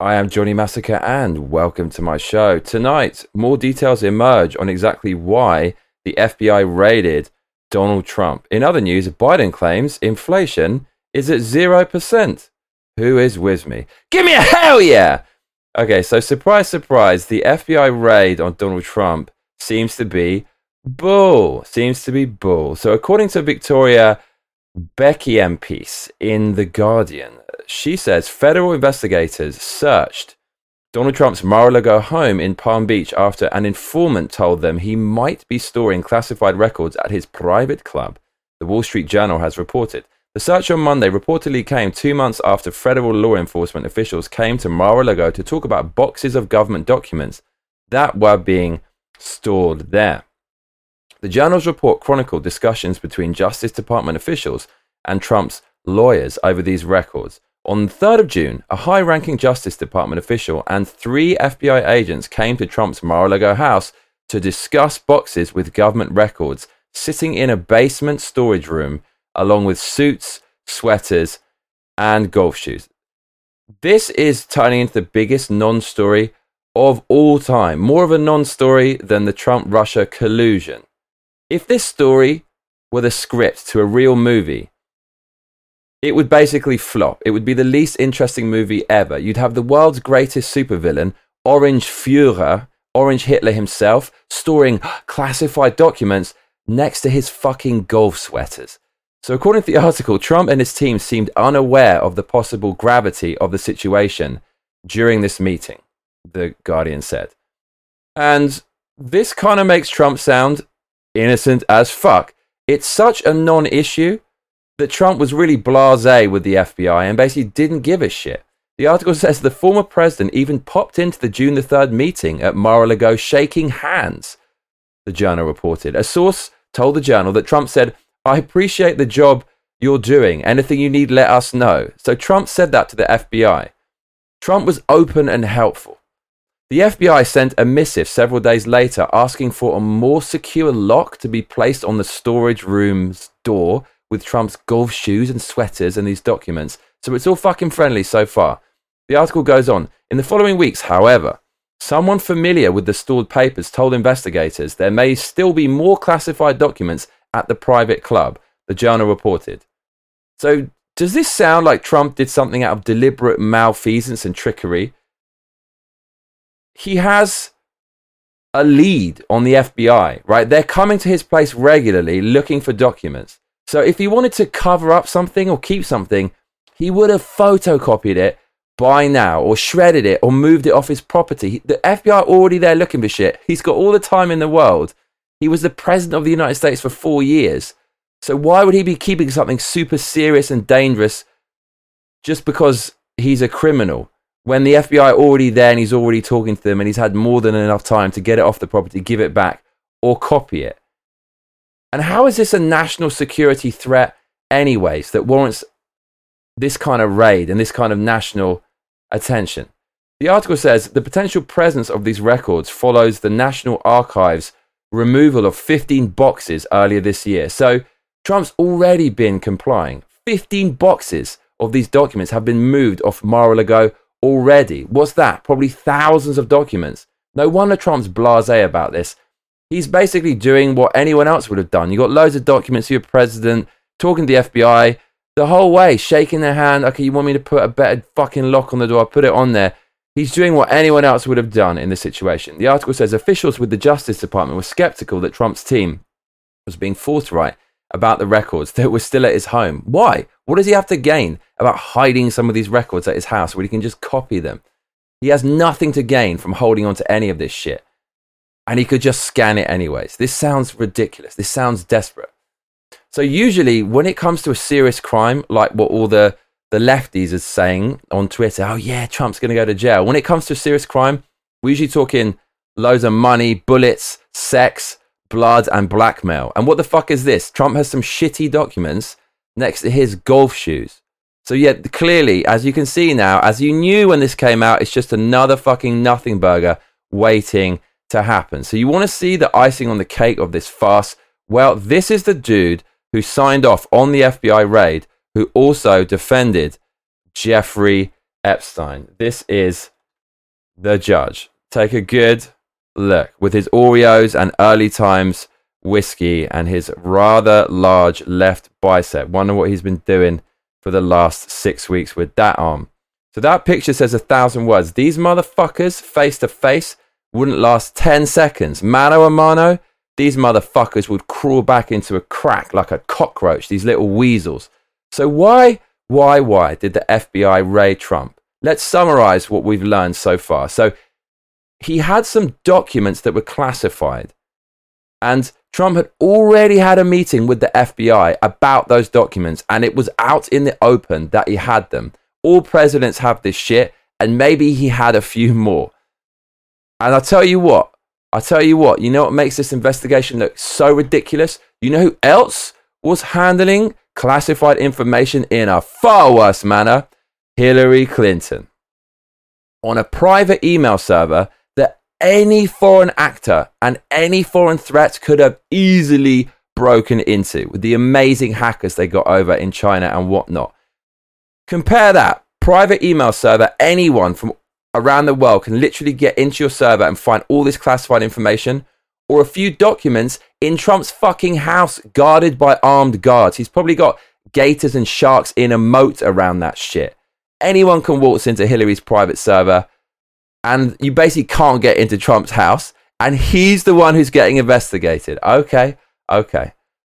I am Johnny Massacre and welcome to my show. Tonight, more details emerge on exactly why the FBI raided Donald Trump. In other news, Biden claims inflation is at 0%. Who is with me? Give me a hell yeah! Okay, so surprise, surprise, the FBI raid on Donald Trump seems to be bull. Seems to be bull. So, according to Victoria Bekiempis piece in The Guardian, she says federal investigators searched Donald Trump's Mar-a-Lago home in Palm Beach after an informant told them he might be storing classified records at his private club, the Wall Street Journal has reported. The search on Monday reportedly came two months after federal law enforcement officials came to Mar-a-Lago to talk about boxes of government documents that were being stored there. The journal's report chronicled discussions between Justice Department officials and Trump's lawyers over these records. On the 3rd of June, a high ranking Justice Department official and three FBI agents came to Trump's Mar a Lago house to discuss boxes with government records sitting in a basement storage room, along with suits, sweaters, and golf shoes. This is turning into the biggest non story of all time, more of a non story than the Trump Russia collusion. If this story were the script to a real movie, it would basically flop. It would be the least interesting movie ever. You'd have the world's greatest supervillain, Orange Führer, Orange Hitler himself, storing classified documents next to his fucking golf sweaters. So, according to the article, Trump and his team seemed unaware of the possible gravity of the situation during this meeting, the Guardian said. And this kind of makes Trump sound innocent as fuck. It's such a non issue that Trump was really blase with the FBI and basically didn't give a shit. The article says the former president even popped into the June the 3rd meeting at Mar-a-Lago shaking hands, the journal reported. A source told the journal that Trump said, I appreciate the job you're doing. Anything you need, let us know. So Trump said that to the FBI. Trump was open and helpful. The FBI sent a missive several days later asking for a more secure lock to be placed on the storage room's door with Trump's golf shoes and sweaters and these documents. So it's all fucking friendly so far. The article goes on. In the following weeks, however, someone familiar with the stored papers told investigators there may still be more classified documents at the private club, the journal reported. So, does this sound like Trump did something out of deliberate malfeasance and trickery? He has a lead on the FBI, right? They're coming to his place regularly looking for documents. So if he wanted to cover up something or keep something, he would have photocopied it by now or shredded it or moved it off his property. The FBI are already there looking for shit. He's got all the time in the world. He was the president of the United States for four years. So why would he be keeping something super serious and dangerous just because he's a criminal? When the FBI are already there and he's already talking to them and he's had more than enough time to get it off the property, give it back, or copy it. And how is this a national security threat, anyways, that warrants this kind of raid and this kind of national attention? The article says the potential presence of these records follows the National Archives' removal of 15 boxes earlier this year. So Trump's already been complying. 15 boxes of these documents have been moved off Mar a Lago already. What's that? Probably thousands of documents. No wonder Trump's blase about this he's basically doing what anyone else would have done. You got loads of documents, you're president, talking to the FBI the whole way, shaking their hand. Okay, you want me to put a better fucking lock on the door? I put it on there. He's doing what anyone else would have done in this situation. The article says officials with the Justice Department were skeptical that Trump's team was being forthright about the records that were still at his home. Why? What does he have to gain about hiding some of these records at his house where he can just copy them? He has nothing to gain from holding on to any of this shit and he could just scan it anyways. This sounds ridiculous. This sounds desperate. So usually when it comes to a serious crime, like what all the, the lefties are saying on Twitter, oh yeah, Trump's going to go to jail. When it comes to a serious crime, we usually talking loads of money, bullets, sex, blood, and blackmail. And what the fuck is this? Trump has some shitty documents next to his golf shoes. So yeah, clearly, as you can see now, as you knew when this came out, it's just another fucking nothing burger waiting to happen. So you want to see the icing on the cake of this farce? Well, this is the dude who signed off on the FBI raid, who also defended Jeffrey Epstein. This is the judge. Take a good look with his Oreos and early times whiskey and his rather large left bicep. Wonder what he's been doing for the last six weeks with that arm. So that picture says a thousand words. These motherfuckers face to face wouldn't last 10 seconds. Mano a mano, these motherfuckers would crawl back into a crack like a cockroach, these little weasels. So why, why, why did the FBI raid Trump? Let's summarize what we've learned so far. So he had some documents that were classified. And Trump had already had a meeting with the FBI about those documents, and it was out in the open that he had them. All presidents have this shit, and maybe he had a few more. And I tell you what, I tell you what, you know what makes this investigation look so ridiculous? You know who else was handling classified information in a far worse manner? Hillary Clinton. On a private email server that any foreign actor and any foreign threat could have easily broken into with the amazing hackers they got over in China and whatnot. Compare that private email server, anyone from around the world can literally get into your server and find all this classified information or a few documents in Trump's fucking house guarded by armed guards. He's probably got gators and sharks in a moat around that shit. Anyone can waltz into Hillary's private server and you basically can't get into Trump's house and he's the one who's getting investigated. Okay, okay,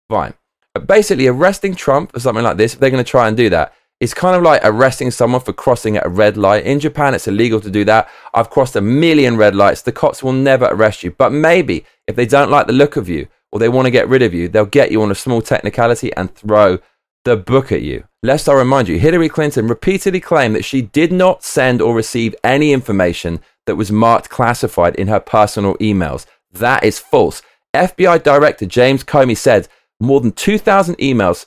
fine. But basically, arresting Trump or something like this, if they're going to try and do that, it's kind of like arresting someone for crossing at a red light. In Japan, it's illegal to do that. I've crossed a million red lights. The cops will never arrest you. But maybe if they don't like the look of you or they want to get rid of you, they'll get you on a small technicality and throw the book at you. Lest I remind you, Hillary Clinton repeatedly claimed that she did not send or receive any information that was marked classified in her personal emails. That is false. FBI Director James Comey said more than 2,000 emails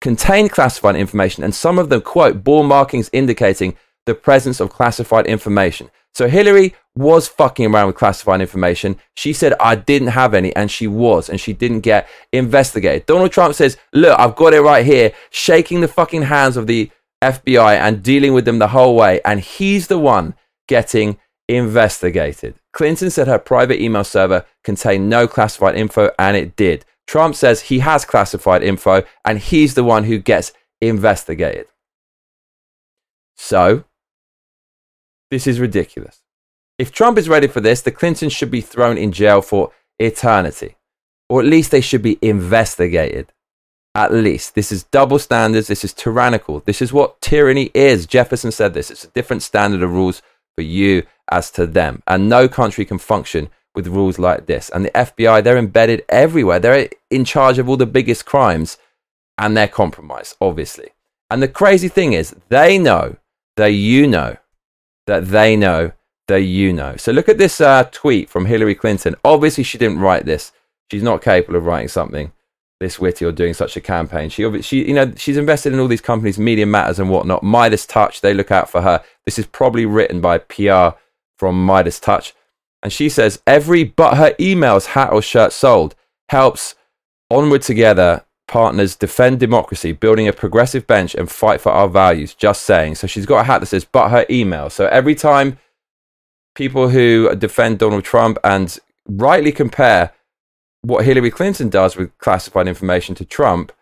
contained classified information, and some of them, quote, bore markings indicating the presence of classified information. So Hillary was fucking around with classified information. She said, I didn't have any, and she was, and she didn't get investigated. Donald Trump says, Look, I've got it right here, shaking the fucking hands of the FBI and dealing with them the whole way, and he's the one getting investigated. Clinton said her private email server contained no classified info, and it did. Trump says he has classified info and he's the one who gets investigated. So, this is ridiculous. If Trump is ready for this, the Clintons should be thrown in jail for eternity. Or at least they should be investigated. At least. This is double standards. This is tyrannical. This is what tyranny is. Jefferson said this. It's a different standard of rules for you as to them. And no country can function with rules like this. And the FBI, they're embedded everywhere. They're in charge of all the biggest crimes and they're compromised, obviously. And the crazy thing is, they know that you know that they know that you know. So look at this uh, tweet from Hillary Clinton. Obviously, she didn't write this. She's not capable of writing something this witty or doing such a campaign. She, she, you know, she's invested in all these companies, Media Matters and whatnot. MeidasTouch, they look out for her. This is probably written by PR from MeidasTouch. And she says every but her emails, hat or shirt sold helps onward together partners defend democracy, building a progressive bench and fight for our values. Just saying. So she's got a hat that says but her email. So every time people who defend Donald Trump and rightly compare what Hillary Clinton does with classified information to Trump,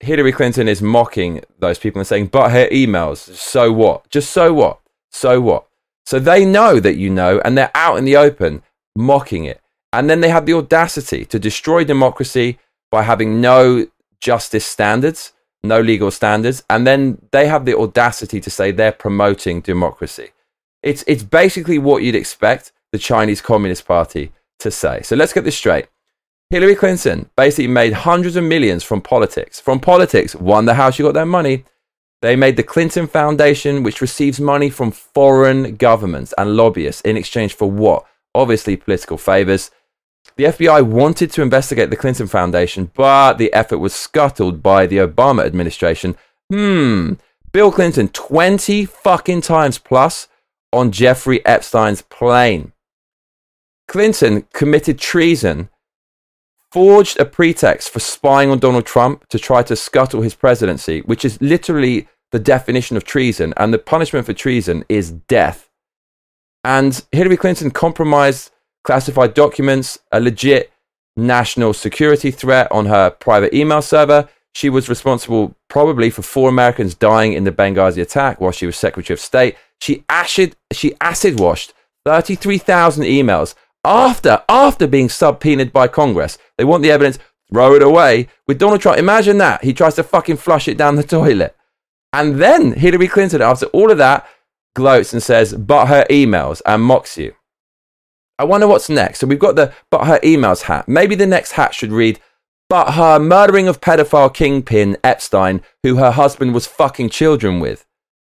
Hillary Clinton is mocking those people and saying, but her emails, so what? Just so what? So what? So they know that you know, and they're out in the open mocking it. And then they have the audacity to destroy democracy by having no justice standards, no legal standards. And then they have the audacity to say they're promoting democracy. It's, it's basically what you'd expect the Chinese Communist Party to say. So let's get this straight. Hillary Clinton basically made hundreds of millions from politics. From politics, wonder how she got that money. They made the Clinton Foundation, which receives money from foreign governments and lobbyists in exchange for what? Obviously, political favors. The FBI wanted to investigate the Clinton Foundation, but the effort was scuttled by the Obama administration. Hmm. Bill Clinton 20 fucking times plus on Jeffrey Epstein's plane. Clinton committed treason, forged a pretext for spying on Donald Trump to try to scuttle his presidency, which is literally the definition of treason, and the punishment for treason is death. And Hillary Clinton compromised classified documents, a legit national security threat on her private email server. She was responsible probably for four Americans dying in the Benghazi attack while she was Secretary of State. She acid, she acid washed 33,000 emails after, after being subpoenaed by Congress. They want the evidence, throw it away. With Donald Trump, imagine that. He tries to fucking flush it down the toilet. And then Hillary Clinton, after all of that, gloats and says, but her emails and mocks you. I wonder what's next. So we've got the but her emails hat. Maybe the next hat should read, but her murdering of pedophile kingpin Epstein, who her husband was fucking children with,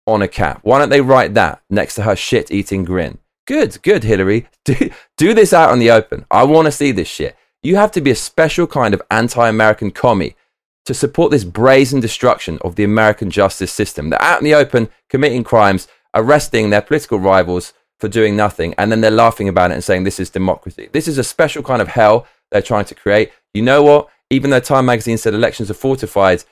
on a cap. Why don't they write that next to her shit eating grin? Good, good, Hillary. Do, do this out in the open. I want to see this shit. You have to be a special kind of anti American commie to support this brazen destruction of the American justice system. They're out in the open committing crimes, arresting their political rivals for doing nothing, and then they're laughing about it and saying this is democracy. This is a special kind of hell they're trying to create. You know what? Even though Time magazine said elections are fortified,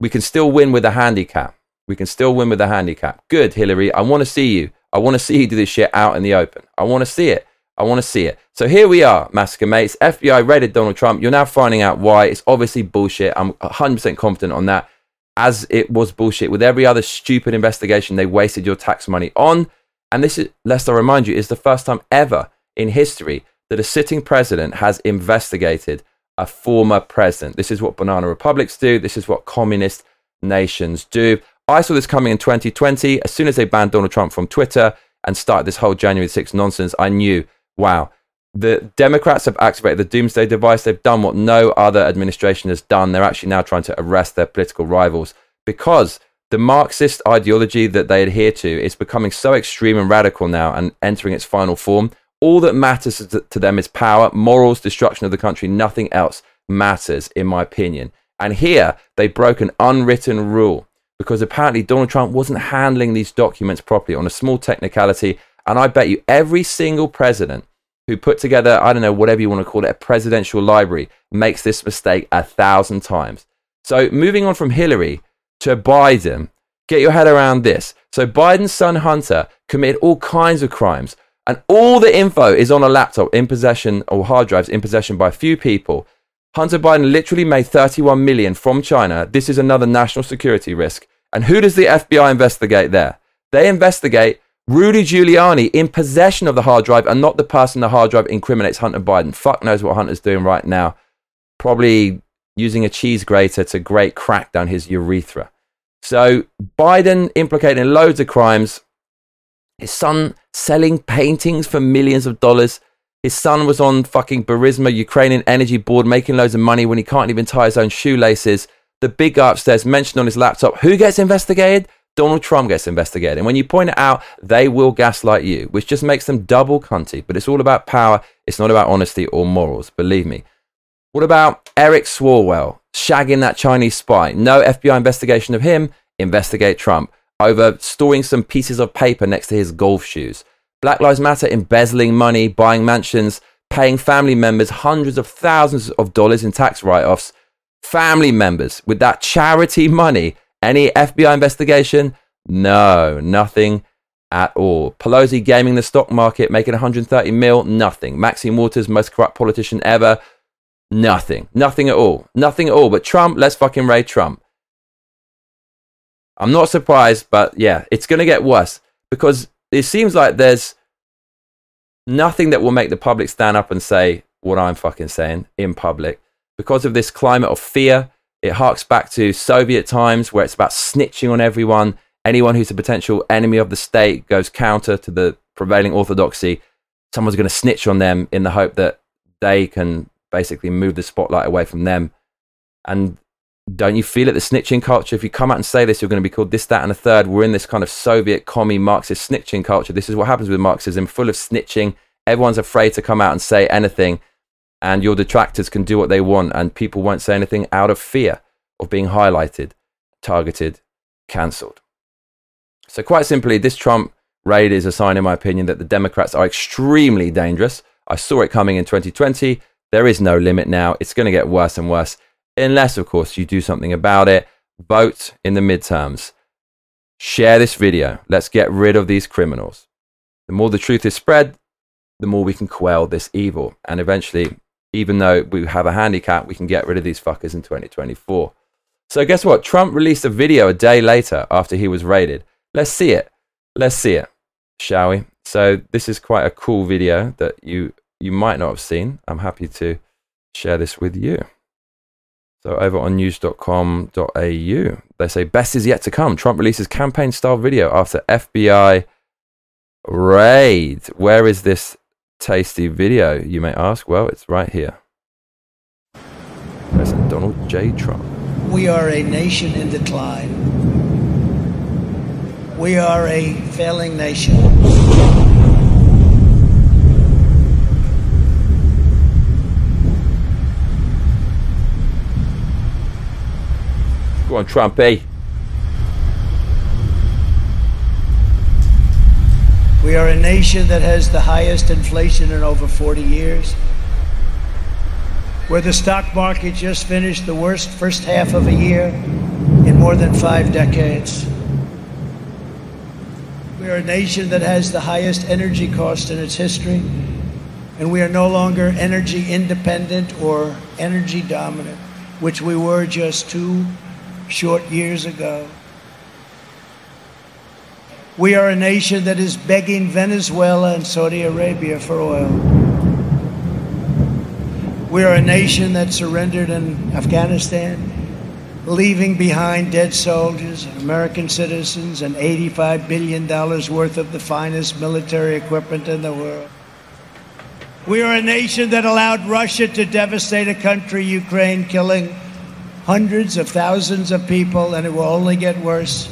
we can still win with a handicap. We can still win with a handicap. Good, Hillary. I want to see you. I want to see you do this shit out in the open. I want to see it. I want to see it. So here we are, Massacre Mates. FBI raided Donald Trump. You're now finding out why. It's obviously bullshit. I'm 100% confident on that. As it was bullshit with every other stupid investigation they wasted your tax money on. And this is, lest I remind you, is the first time ever in history that a sitting president has investigated a former president. This is what banana republics do. This is what communist nations do. I saw this coming in 2020. As soon as they banned Donald Trump from Twitter and started this whole January 6th nonsense, I knew, wow, the Democrats have activated the doomsday device. They've done what no other administration has done. They're actually now trying to arrest their political rivals because the Marxist ideology that they adhere to is becoming so extreme and radical now and entering its final form. All that matters to them is power, morals, destruction of the country. Nothing else matters, in my opinion. And here they broke an unwritten rule because apparently Donald Trump wasn't handling these documents properly on a small technicality. And I bet you every single president who put together, I don't know, whatever you want to call it, a presidential library, makes this mistake a thousand times. So moving on from Hillary to Biden, get your head around this. So Biden's son Hunter committed all kinds of crimes, and all the info is on a laptop in possession or hard drives in possession by a few people. Hunter Biden literally made 31 million from China. This is another national security risk. And who does the FBI investigate there? They investigate Rudy Giuliani in possession of the hard drive and not the person the hard drive incriminates Hunter Biden. Fuck knows what Hunter's doing right now. Probably using a cheese grater to grate crack down his urethra. So Biden implicated in loads of crimes. His son selling paintings for millions of dollars. His son was on fucking Burisma, Ukrainian energy board, making loads of money when he can't even tie his own shoelaces the big guy upstairs mentioned on his laptop who gets investigated? Donald Trump gets investigated. And when you point it out, they will gaslight you, which just makes them double cunty. But it's all about power. It's not about honesty or morals, believe me. What about Eric Swalwell shagging that Chinese spy? No FBI investigation of him. Investigate Trump over storing some pieces of paper next to his golf shoes. Black Lives Matter embezzling money, buying mansions, paying family members hundreds of thousands of dollars in tax write offs family members with that charity money. Any FBI investigation? No, nothing at all. Pelosi gaming the stock market, making 130 mil? Nothing. Maxine Waters, most corrupt politician ever? Nothing. Nothing at all. Nothing at all. But Trump, let's fucking raid Trump. I'm not surprised, but yeah, it's going to get worse because it seems like there's nothing that will make the public stand up and say what I'm fucking saying in public because of this climate of fear. It harks back to Soviet times where it's about snitching on everyone. Anyone who's a potential enemy of the state goes counter to the prevailing orthodoxy. Someone's going to snitch on them in the hope that they can basically move the spotlight away from them. And don't you feel it, the snitching culture? If you come out and say this, you're going to be called this, that, and a third. We're in this kind of Soviet commie Marxist snitching culture. This is what happens with Marxism, full of snitching. Everyone's afraid to come out and say anything and your detractors can do what they want, and people won't say anything out of fear of being highlighted, targeted, cancelled. So, quite simply, this Trump raid is a sign, in my opinion, that the Democrats are extremely dangerous. I saw it coming in 2020. There is no limit now. It's going to get worse and worse, unless, of course, you do something about it. Vote in the midterms. Share this video. Let's get rid of these criminals. The more the truth is spread, the more we can quell this evil. And eventually, even though we have a handicap, we can get rid of these fuckers in 2024. So, guess what? Trump released a video a day later after he was raided. Let's see it. Let's see it, shall we? So, this is quite a cool video that you you might not have seen. I'm happy to share this with you. So over on news.com.au, they say best is yet to come. Trump releases campaign style video after FBI raid. Where is this tasty video, you may ask? Well, it's right here. President Donald J. Trump. We are a nation in decline. We are a failing nation. Go on, Trumpy. Eh? We are a nation that has the highest inflation in over 40 years. Where the stock market just finished the worst first half of a year in more than five decades. We are a nation that has the highest energy cost in its history, and we are no longer energy independent or energy dominant, which we were just two short years ago. We are a nation that is begging Venezuela and Saudi Arabia for oil. We are a nation that surrendered in Afghanistan, leaving behind dead soldiers American citizens and $85 billion worth of the finest military equipment in the world. We are a nation that allowed Russia to devastate a country, Ukraine, killing hundreds of thousands of people, and it will only get worse.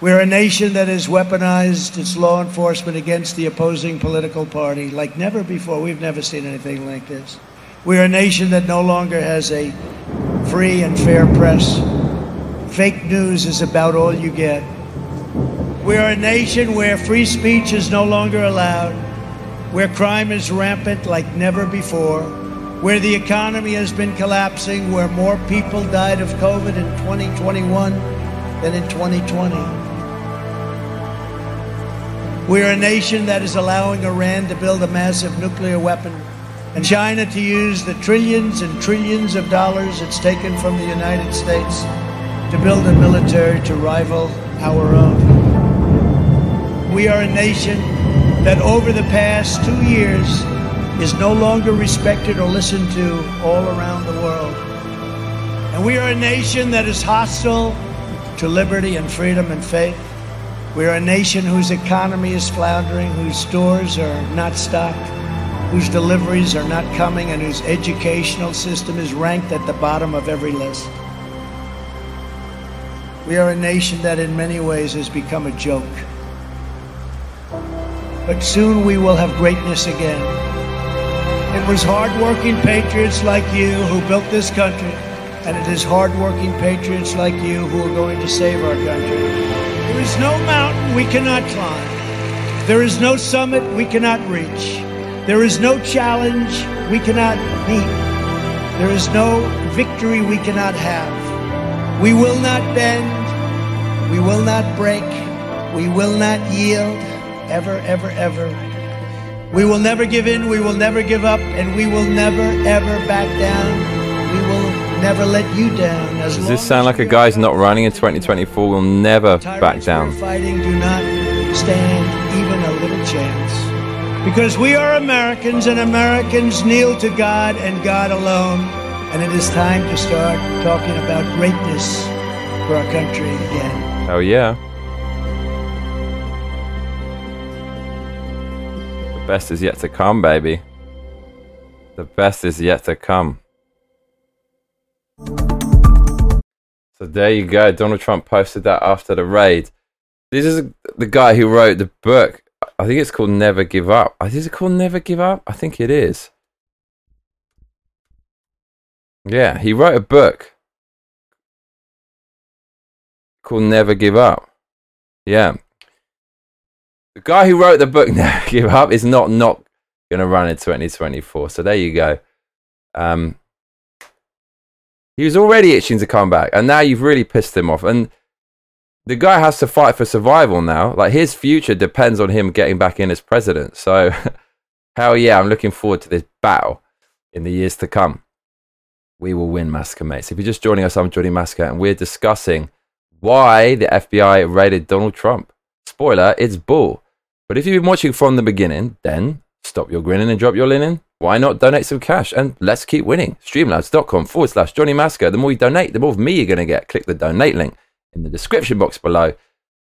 We're a nation that has weaponized its law enforcement against the opposing political party like never before. We've never seen anything like this. We're a nation that no longer has a free and fair press. Fake news is about all you get. We are a nation where free speech is no longer allowed, where crime is rampant like never before, where the economy has been collapsing, where more people died of COVID in 2021 than in 2020. We are a nation that is allowing Iran to build a massive nuclear weapon and China to use the trillions and trillions of dollars it's taken from the United States to build a military to rival our own. We are a nation that over the past two years is no longer respected or listened to all around the world. And we are a nation that is hostile to liberty and freedom and faith. We are a nation whose economy is floundering, whose stores are not stocked, whose deliveries are not coming, and whose educational system is ranked at the bottom of every list. We are a nation that in many ways has become a joke. But soon we will have greatness again. It was hardworking patriots like you who built this country, and it is hardworking patriots like you who are going to save our country. There is no mountain we cannot climb. There is no summit we cannot reach. There is no challenge we cannot meet. There is no victory we cannot have. We will not bend. We will not break. We will not yield. Ever, ever, ever. We will never give in, we will never give up, and we will never, ever back down. We will never let you down. As Does this sound like a guy's not running in 2024 We'll never back down? Fighting do not stand even a little chance. Because we are Americans, and Americans kneel to God and God alone. And it is time to start talking about greatness for our country again. Oh, yeah. Best is yet to come, baby. The best is yet to come. So there you go. Donald Trump posted that after the raid. This is the guy who wrote the book. I think it's called Never Give Up. Is it called Never Give Up? I think it is. Yeah, he wrote a book called Never Give Up. Yeah. The guy who wrote the book Never Give Up is not not going to run in 2024. So there you go. Um, he was already itching to come back, and now you've really pissed him off. And the guy has to fight for survival now. Like his future depends on him getting back in as president. So, hell yeah, I'm looking forward to this battle in the years to come. We will win, Massacre Mates. If you're just joining us, I'm Johnny Massacre, and we're discussing why the FBI raided Donald Trump. Spoiler, it's bull. But if you've been watching from the beginning, then stop your grinning and drop your linen. Why not donate some cash and let's keep winning? Streamlabs.com forward slash Johnny Massacre. The more you donate, the more of me you're going to get. Click the donate link in the description box below.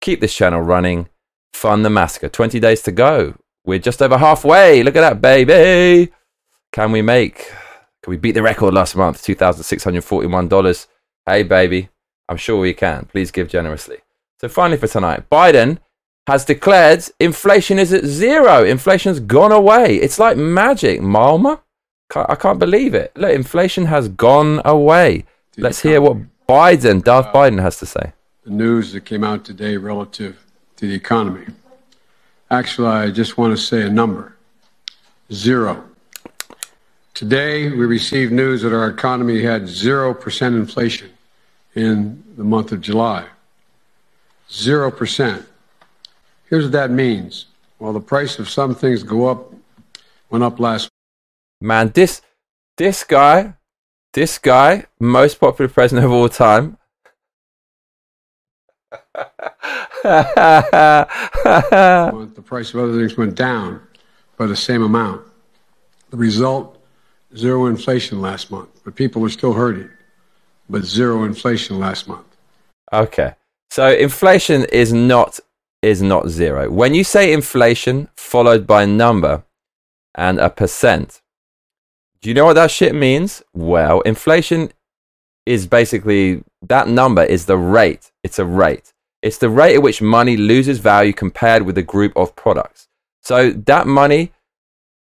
Keep this channel running. Fund the massacre. 20 days to go. We're just over halfway. Look at that, baby. Can we make, can we beat the record last month? $2,641. Hey, baby. I'm sure we can. Please give generously. So, finally, for tonight, Biden has declared inflation is at zero. Inflation's gone away. It's like magic. Malma? I can't believe it. Look, inflation has gone away. Let's hear what Biden, Darth Biden, has to say the news that came out today relative to the economy. Actually, I just want to say a number zero. Today, we received news that our economy had 0% inflation in the month of July. 0%. Here's what that means. While the price of some things go up, went up last. Month. Man, this this guy, this guy, most popular president of all time, the price of other things went down by the same amount. The result, zero inflation last month. But people are still hurting. But zero inflation last month. Okay. So inflation is not is not zero. When you say inflation followed by a number and a percent, do you know what that shit means? Well, inflation is basically that number is the rate. It's a rate. It's the rate at which money loses value compared with a group of products. So that money,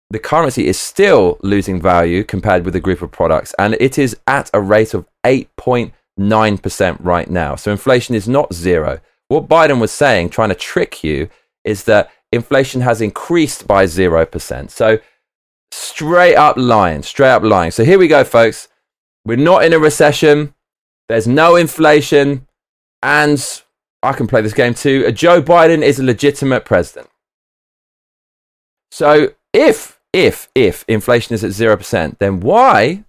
the currency is still losing value compared with a group of products, and it is at a rate of 8.9% right now. So inflation is not zero. What Biden was saying, trying to trick you, is that inflation has increased by 0%. So straight up lying, straight up lying. So here we go, folks. We're not in a recession. There's no inflation. And I can play this game too. Uh, Joe Biden is a legitimate president. So if if if inflation is at zero percent, then why,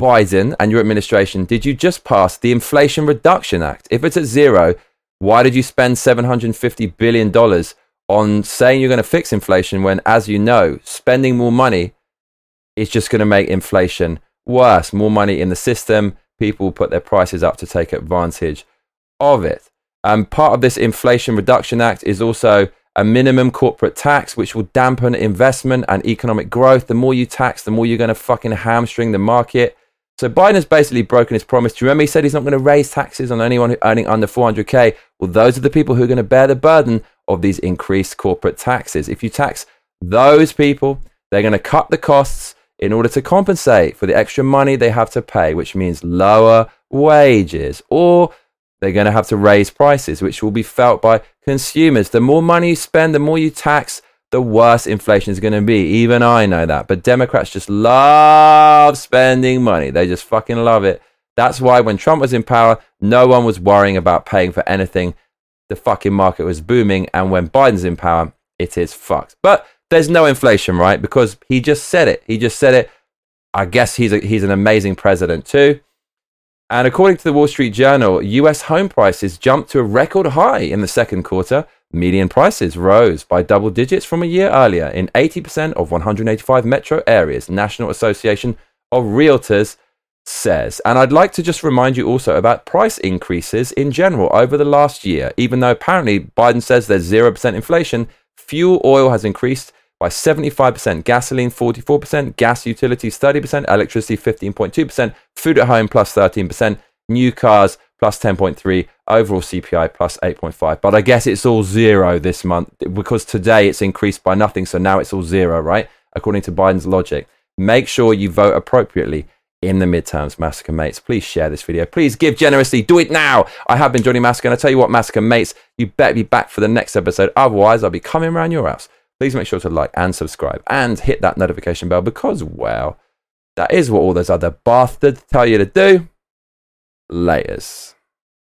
Biden and your administration, did you just pass the Inflation Reduction Act? If it's at zero, why did you spend seven hundred fifty billion dollars on saying you're going to fix inflation when, as you know, spending more money is just going to make inflation worse? More money in the system, people put their prices up to take advantage of it. Um, part of this Inflation Reduction Act is also a minimum corporate tax, which will dampen investment and economic growth. The more you tax, the more you're going to fucking hamstring the market. So Biden has basically broken his promise. Do you remember he said he's not going to raise taxes on anyone earning under 400k? Well, those are the people who are going to bear the burden of these increased corporate taxes. If you tax those people, they're going to cut the costs in order to compensate for the extra money they have to pay, which means lower wages or they're going to have to raise prices, which will be felt by consumers. The more money you spend, the more you tax, the worse inflation is going to be. Even I know that. But Democrats just love spending money. They just fucking love it. That's why when Trump was in power, no one was worrying about paying for anything. The fucking market was booming. And when Biden's in power, it is fucked. But there's no inflation, right? Because he just said it. He just said it. I guess he's, a, he's an amazing president too. And according to the Wall Street Journal, US home prices jumped to a record high in the second quarter. Median prices rose by double digits from a year earlier in 80% of 185 metro areas, National Association of Realtors says. And I'd like to just remind you also about price increases in general over the last year. Even though apparently Biden says there's 0% inflation, fuel oil has increased by 75%, gasoline 44%, gas utilities 30%, electricity 15.2%, food at home plus 13%, new cars plus 10.3, overall CPI plus 8.5. But I guess it's all zero this month because today it's increased by nothing, so now it's all zero, right? According to Biden's logic. Make sure you vote appropriately in the midterms, Massacre Mates. Please share this video. Please give generously. Do it now. I have been Johnny Massacre, and I tell you what, Massacre Mates, you better be back for the next episode. Otherwise, I'll be coming around your house please make sure to like and subscribe and hit that notification bell because, well, that is what all those other bastards tell you to do. Laters.